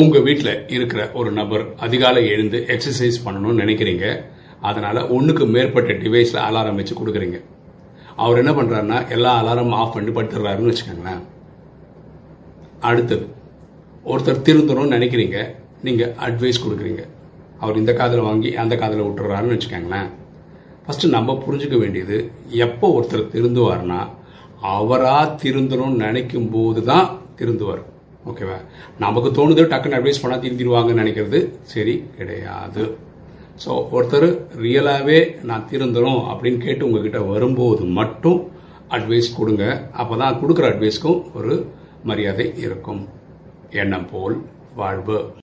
உங்கள் வீட்டில் இருக்கிற ஒரு நபர் அதிகாலை எழுந்து எக்ஸசைஸ் பண்ணணும்னு நினைக்கிறீங்க அதனால் ஒன்றுக்கு மேற்பட்ட டிவைஸில் அலாரம் வச்சு கொடுக்குறீங்க. அவர் என்ன பண்ணுறாருன்னா எல்லா அலாரம் ஆஃப் பண்ணி படுத்துடுறாருன்னு வச்சுக்கோங்களேன். அடுத்தது ஒருத்தர் திருந்தணும்னு நினைக்கிறீங்க நீங்கள் அட்வைஸ் கொடுக்குறீங்க. அவர் இந்த காதில் வாங்கி அந்த காதில் விட்டுறாருன்னு வச்சுக்கோங்களேன். ஃபஸ்ட்டு நம்ம புரிஞ்சுக்க வேண்டியது எப்போ ஒருத்தர் திருந்துவார்னா அவராக திருந்தணும்னு நினைக்கும் போது தான் திருந்துவார். ஓகேவா நமக்கு தோணுது டக்குன்னு அட்வைஸ் பண்ணால் திருந்திடுவாங்கன்னு நினைக்கிறது சரி கிடையாது. ஸோ ஒருத்தர் ரியலாகவே நான் திருந்தணும் அப்படின்னு கேட்டு உங்ககிட்ட வரும்போது மட்டும் அட்வைஸ் கொடுங்க. அப்போ தான் கொடுக்குற அட்வைஸ்க்கும் ஒரு மரியாதை இருக்கும். எண்ணம் போல் வாழ்வு.